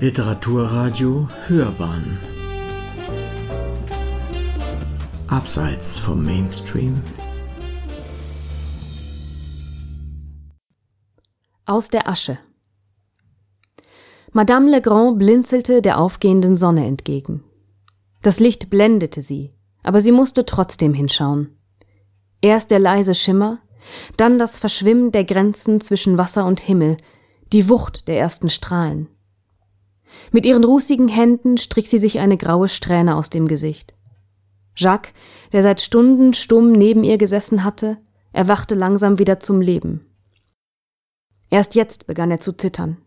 Literaturradio Hörbahn Abseits vom Mainstream Aus der Asche Madame Legrand blinzelte der aufgehenden Sonne entgegen. Das Licht blendete sie, aber sie musste trotzdem hinschauen. Erst der leise Schimmer, dann das Verschwimmen der Grenzen zwischen Wasser und Himmel, die Wucht der ersten Strahlen. Mit ihren rußigen Händen strich sie sich eine graue Strähne aus dem Gesicht. Jacques, der seit Stunden stumm neben ihr gesessen hatte, erwachte langsam wieder zum Leben. Erst jetzt begann er zu zittern.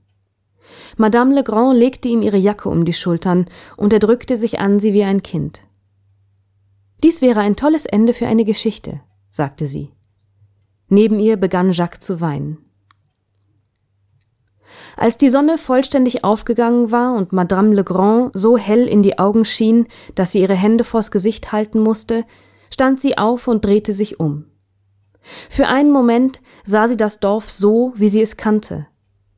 Madame Legrand legte ihm ihre Jacke um die Schultern und er drückte sich an sie wie ein Kind. Dies wäre ein tolles Ende für eine Geschichte, sagte sie. Neben ihr begann Jacques zu weinen. Als die Sonne vollständig aufgegangen war und Madame Legrand so hell in die Augen schien, dass sie ihre Hände vors Gesicht halten musste, stand sie auf und drehte sich um. Für einen Moment sah sie das Dorf so, wie sie es kannte.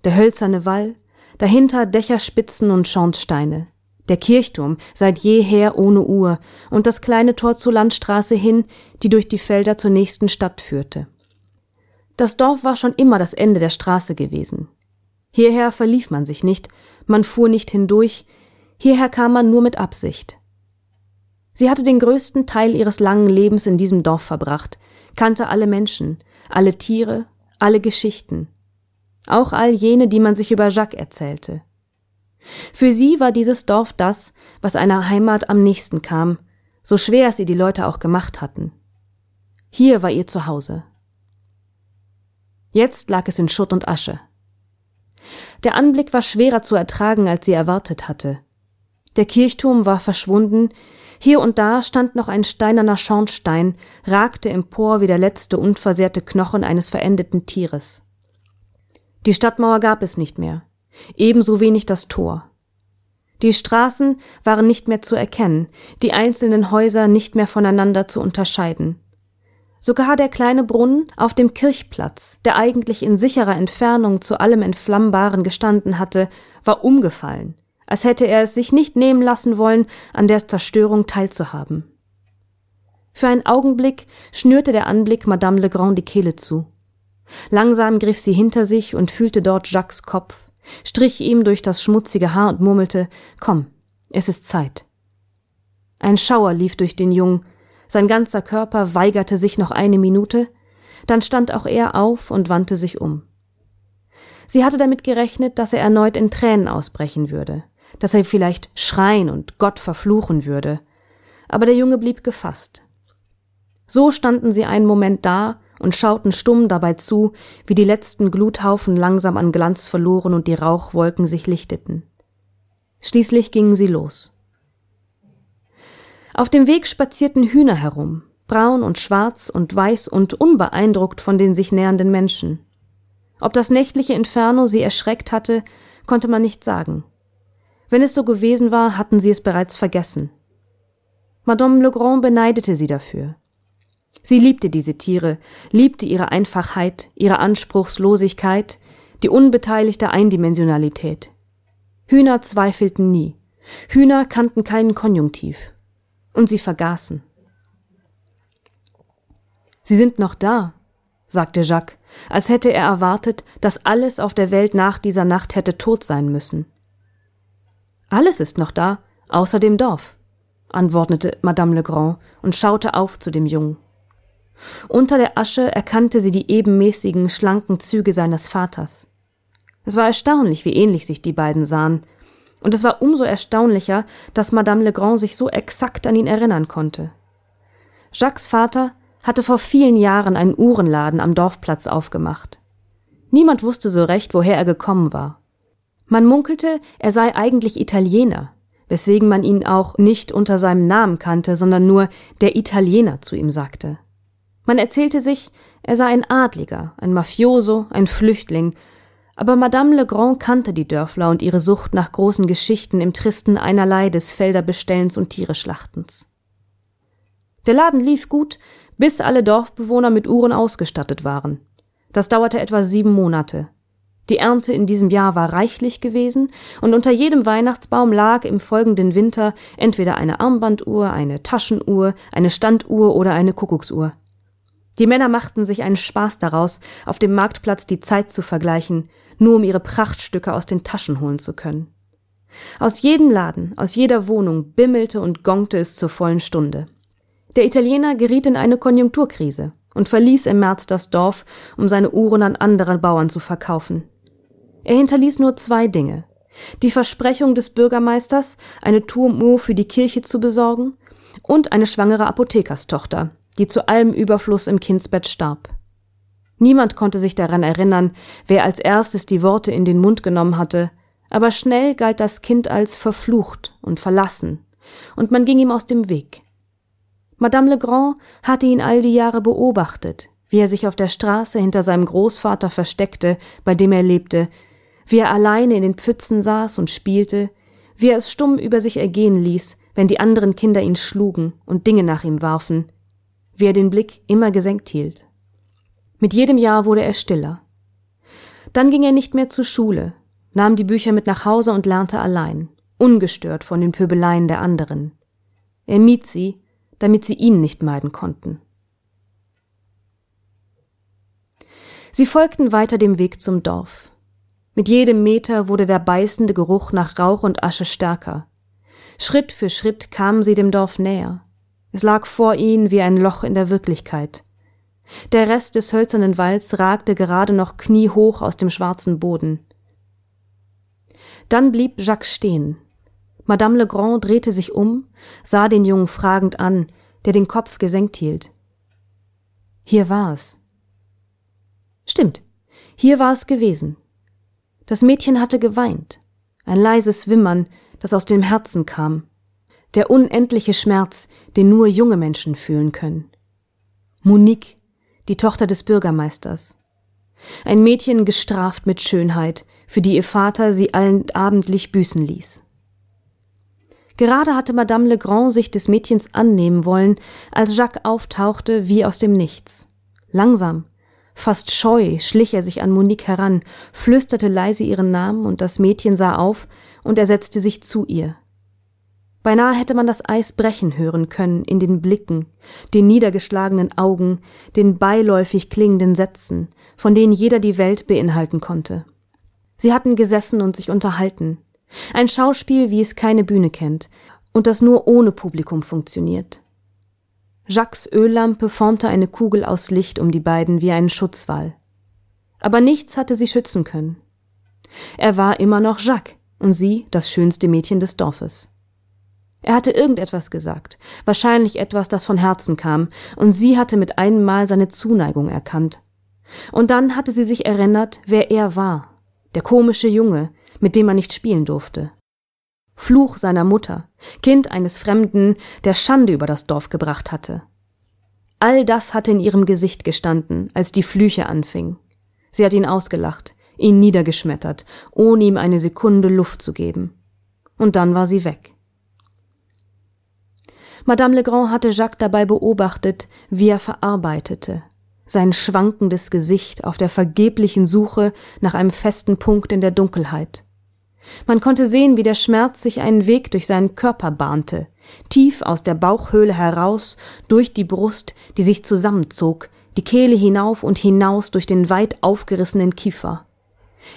Der hölzerne Wall, dahinter Dächerspitzen und Schornsteine, der Kirchturm seit jeher ohne Uhr und das kleine Tor zur Landstraße hin, die durch die Felder zur nächsten Stadt führte. Das Dorf war schon immer das Ende der Straße gewesen. Hierher verlief man sich nicht, man fuhr nicht hindurch, hierher kam man nur mit Absicht. Sie hatte den größten Teil ihres langen Lebens in diesem Dorf verbracht, kannte alle Menschen, alle Tiere, alle Geschichten, auch all jene, die man sich über Jacques erzählte. Für sie war dieses Dorf das, was einer Heimat am nächsten kam, so schwer es ihr die Leute auch gemacht hatten. Hier war ihr Zuhause. Jetzt lag es in Schutt und Asche. Der Anblick war schwerer zu ertragen, als sie erwartet hatte. Der Kirchturm war verschwunden, hier und da stand noch ein steinerner Schornstein, ragte empor wie der letzte unversehrte Knochen eines verendeten Tieres. Die Stadtmauer gab es nicht mehr, ebenso wenig das Tor. Die Straßen waren nicht mehr zu erkennen, die einzelnen Häuser nicht mehr voneinander zu unterscheiden. Sogar der kleine Brunnen auf dem Kirchplatz, der eigentlich in sicherer Entfernung zu allem Entflammbaren gestanden hatte, war umgefallen, als hätte er es sich nicht nehmen lassen wollen, an der Zerstörung teilzuhaben. Für einen Augenblick schnürte der Anblick Madame Legrand die Kehle zu. Langsam griff sie hinter sich und fühlte dort Jacques Kopf, strich ihm durch das schmutzige Haar und murmelte Komm, es ist Zeit. Ein Schauer lief durch den Jungen, sein ganzer Körper weigerte sich noch eine Minute, dann stand auch er auf und wandte sich um. Sie hatte damit gerechnet, dass er erneut in Tränen ausbrechen würde, dass er vielleicht schreien und Gott verfluchen würde, aber der Junge blieb gefasst. So standen sie einen Moment da und schauten stumm dabei zu, wie die letzten Gluthaufen langsam an Glanz verloren und die Rauchwolken sich lichteten. Schließlich gingen sie los. Auf dem Weg spazierten Hühner herum, braun und schwarz und weiß und unbeeindruckt von den sich nähernden Menschen. Ob das nächtliche Inferno sie erschreckt hatte, konnte man nicht sagen. Wenn es so gewesen war, hatten sie es bereits vergessen. Madame Legrand beneidete sie dafür. Sie liebte diese Tiere, liebte ihre Einfachheit, ihre Anspruchslosigkeit, die unbeteiligte Eindimensionalität. Hühner zweifelten nie. Hühner kannten keinen Konjunktiv und sie vergaßen. Sie sind noch da, sagte Jacques, als hätte er erwartet, dass alles auf der Welt nach dieser Nacht hätte tot sein müssen. Alles ist noch da, außer dem Dorf, antwortete Madame Legrand und schaute auf zu dem Jungen. Unter der Asche erkannte sie die ebenmäßigen, schlanken Züge seines Vaters. Es war erstaunlich, wie ähnlich sich die beiden sahen, und es war umso erstaunlicher, dass Madame Legrand sich so exakt an ihn erinnern konnte. Jacques Vater hatte vor vielen Jahren einen Uhrenladen am Dorfplatz aufgemacht. Niemand wusste so recht, woher er gekommen war. Man munkelte, er sei eigentlich Italiener, weswegen man ihn auch nicht unter seinem Namen kannte, sondern nur der Italiener zu ihm sagte. Man erzählte sich, er sei ein Adliger, ein Mafioso, ein Flüchtling, aber Madame Legrand kannte die Dörfler und ihre Sucht nach großen Geschichten im tristen Einerlei des Felderbestellens und Tiereschlachtens. Der Laden lief gut, bis alle Dorfbewohner mit Uhren ausgestattet waren. Das dauerte etwa sieben Monate. Die Ernte in diesem Jahr war reichlich gewesen, und unter jedem Weihnachtsbaum lag im folgenden Winter entweder eine Armbanduhr, eine Taschenuhr, eine Standuhr oder eine Kuckucksuhr. Die Männer machten sich einen Spaß daraus, auf dem Marktplatz die Zeit zu vergleichen, nur um ihre Prachtstücke aus den Taschen holen zu können. Aus jedem Laden, aus jeder Wohnung bimmelte und gongte es zur vollen Stunde. Der Italiener geriet in eine Konjunkturkrise und verließ im März das Dorf, um seine Uhren an andere Bauern zu verkaufen. Er hinterließ nur zwei Dinge. Die Versprechung des Bürgermeisters, eine Turmuhr für die Kirche zu besorgen, und eine schwangere Apothekerstochter, die zu allem Überfluss im Kindsbett starb. Niemand konnte sich daran erinnern, wer als erstes die Worte in den Mund genommen hatte, aber schnell galt das Kind als verflucht und verlassen, und man ging ihm aus dem Weg. Madame Legrand hatte ihn all die Jahre beobachtet, wie er sich auf der Straße hinter seinem Großvater versteckte, bei dem er lebte, wie er alleine in den Pfützen saß und spielte, wie er es stumm über sich ergehen ließ, wenn die anderen Kinder ihn schlugen und Dinge nach ihm warfen, wie er den Blick immer gesenkt hielt. Mit jedem Jahr wurde er stiller. Dann ging er nicht mehr zur Schule, nahm die Bücher mit nach Hause und lernte allein, ungestört von den Pöbeleien der anderen. Er mied sie, damit sie ihn nicht meiden konnten. Sie folgten weiter dem Weg zum Dorf. Mit jedem Meter wurde der beißende Geruch nach Rauch und Asche stärker. Schritt für Schritt kamen sie dem Dorf näher. Es lag vor ihnen wie ein Loch in der Wirklichkeit. Der Rest des hölzernen Walls ragte gerade noch kniehoch aus dem schwarzen Boden. Dann blieb Jacques stehen. Madame Legrand drehte sich um, sah den Jungen fragend an, der den Kopf gesenkt hielt. Hier war es. Stimmt, hier war es gewesen. Das Mädchen hatte geweint, ein leises Wimmern, das aus dem Herzen kam, der unendliche Schmerz, den nur junge Menschen fühlen können. Monique, die Tochter des Bürgermeisters. Ein Mädchen gestraft mit Schönheit, für die ihr Vater sie allabendlich büßen ließ. Gerade hatte Madame Legrand sich des Mädchens annehmen wollen, als Jacques auftauchte wie aus dem Nichts. Langsam, fast scheu schlich er sich an Monique heran, flüsterte leise ihren Namen und das Mädchen sah auf und er setzte sich zu ihr. Beinahe hätte man das Eis brechen hören können in den Blicken, den niedergeschlagenen Augen, den beiläufig klingenden Sätzen, von denen jeder die Welt beinhalten konnte. Sie hatten gesessen und sich unterhalten. Ein Schauspiel, wie es keine Bühne kennt und das nur ohne Publikum funktioniert. Jacques Öllampe formte eine Kugel aus Licht um die beiden wie einen Schutzwall. Aber nichts hatte sie schützen können. Er war immer noch Jacques und sie das schönste Mädchen des Dorfes. Er hatte irgendetwas gesagt, wahrscheinlich etwas, das von Herzen kam, und sie hatte mit einem Mal seine Zuneigung erkannt. Und dann hatte sie sich erinnert, wer er war, der komische Junge, mit dem man nicht spielen durfte. Fluch seiner Mutter, Kind eines Fremden, der Schande über das Dorf gebracht hatte. All das hatte in ihrem Gesicht gestanden, als die Flüche anfingen. Sie hat ihn ausgelacht, ihn niedergeschmettert, ohne ihm eine Sekunde Luft zu geben. Und dann war sie weg. Madame Legrand hatte Jacques dabei beobachtet, wie er verarbeitete, sein schwankendes Gesicht auf der vergeblichen Suche nach einem festen Punkt in der Dunkelheit. Man konnte sehen, wie der Schmerz sich einen Weg durch seinen Körper bahnte, tief aus der Bauchhöhle heraus, durch die Brust, die sich zusammenzog, die Kehle hinauf und hinaus durch den weit aufgerissenen Kiefer.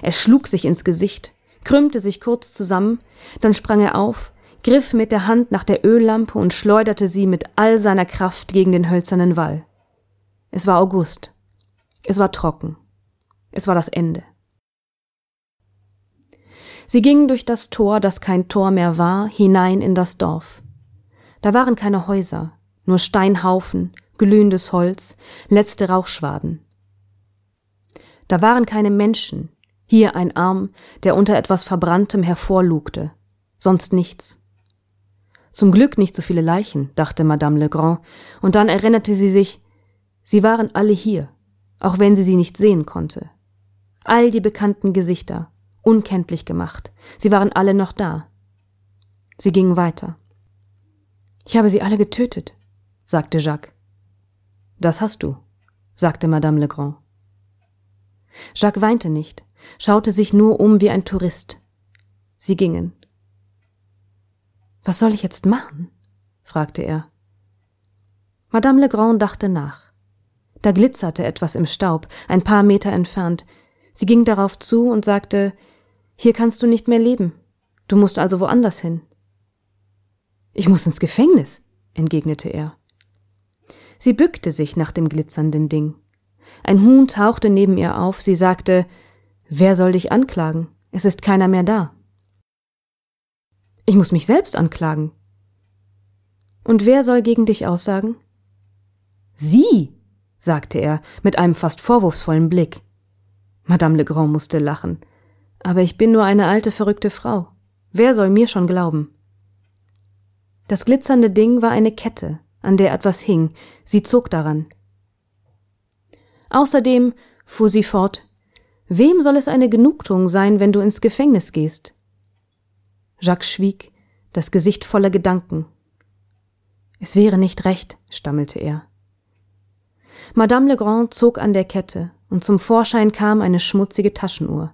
Er schlug sich ins Gesicht, krümmte sich kurz zusammen, dann sprang er auf, griff mit der Hand nach der Öllampe und schleuderte sie mit all seiner Kraft gegen den hölzernen Wall. Es war August. Es war trocken. Es war das Ende. Sie gingen durch das Tor, das kein Tor mehr war, hinein in das Dorf. Da waren keine Häuser, nur Steinhaufen, glühendes Holz, letzte Rauchschwaden. Da waren keine Menschen, hier ein Arm, der unter etwas Verbranntem hervorlugte, sonst nichts. Zum Glück nicht so viele Leichen, dachte Madame Legrand, und dann erinnerte sie sich, sie waren alle hier, auch wenn sie sie nicht sehen konnte. All die bekannten Gesichter, unkenntlich gemacht, sie waren alle noch da. Sie gingen weiter. Ich habe sie alle getötet, sagte Jacques. Das hast du, sagte Madame Legrand. Jacques weinte nicht, schaute sich nur um wie ein Tourist. Sie gingen. Was soll ich jetzt machen? fragte er. Madame Legrand dachte nach. Da glitzerte etwas im Staub, ein paar Meter entfernt. Sie ging darauf zu und sagte Hier kannst du nicht mehr leben. Du musst also woanders hin. Ich muss ins Gefängnis, entgegnete er. Sie bückte sich nach dem glitzernden Ding. Ein Huhn tauchte neben ihr auf, sie sagte Wer soll dich anklagen? Es ist keiner mehr da. Ich muss mich selbst anklagen. Und wer soll gegen dich aussagen? Sie, sagte er mit einem fast vorwurfsvollen Blick. Madame Legrand musste lachen. Aber ich bin nur eine alte, verrückte Frau. Wer soll mir schon glauben? Das glitzernde Ding war eine Kette, an der etwas hing. Sie zog daran. Außerdem, fuhr sie fort, wem soll es eine Genugtuung sein, wenn du ins Gefängnis gehst? Jacques schwieg, das Gesicht voller Gedanken. Es wäre nicht recht, stammelte er. Madame Legrand zog an der Kette, und zum Vorschein kam eine schmutzige Taschenuhr.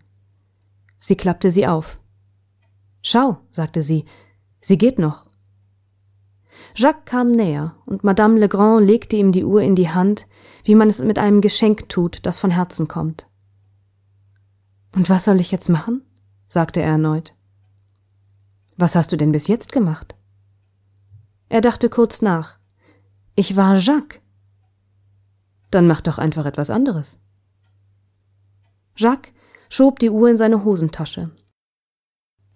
Sie klappte sie auf. Schau, sagte sie, sie geht noch. Jacques kam näher, und Madame Legrand legte ihm die Uhr in die Hand, wie man es mit einem Geschenk tut, das von Herzen kommt. Und was soll ich jetzt machen? sagte er erneut. Was hast du denn bis jetzt gemacht? Er dachte kurz nach. Ich war Jacques. Dann mach doch einfach etwas anderes. Jacques schob die Uhr in seine Hosentasche.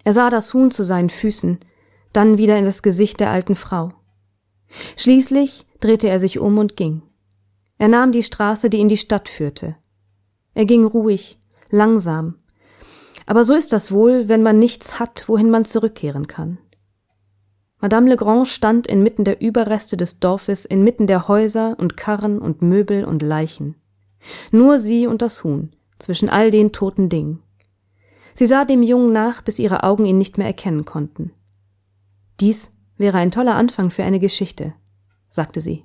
Er sah das Huhn zu seinen Füßen, dann wieder in das Gesicht der alten Frau. Schließlich drehte er sich um und ging. Er nahm die Straße, die in die Stadt führte. Er ging ruhig, langsam. Aber so ist das wohl, wenn man nichts hat, wohin man zurückkehren kann. Madame Legrand stand inmitten der Überreste des Dorfes, inmitten der Häuser und Karren und Möbel und Leichen. Nur sie und das Huhn, zwischen all den toten Dingen. Sie sah dem Jungen nach, bis ihre Augen ihn nicht mehr erkennen konnten. Dies wäre ein toller Anfang für eine Geschichte, sagte sie.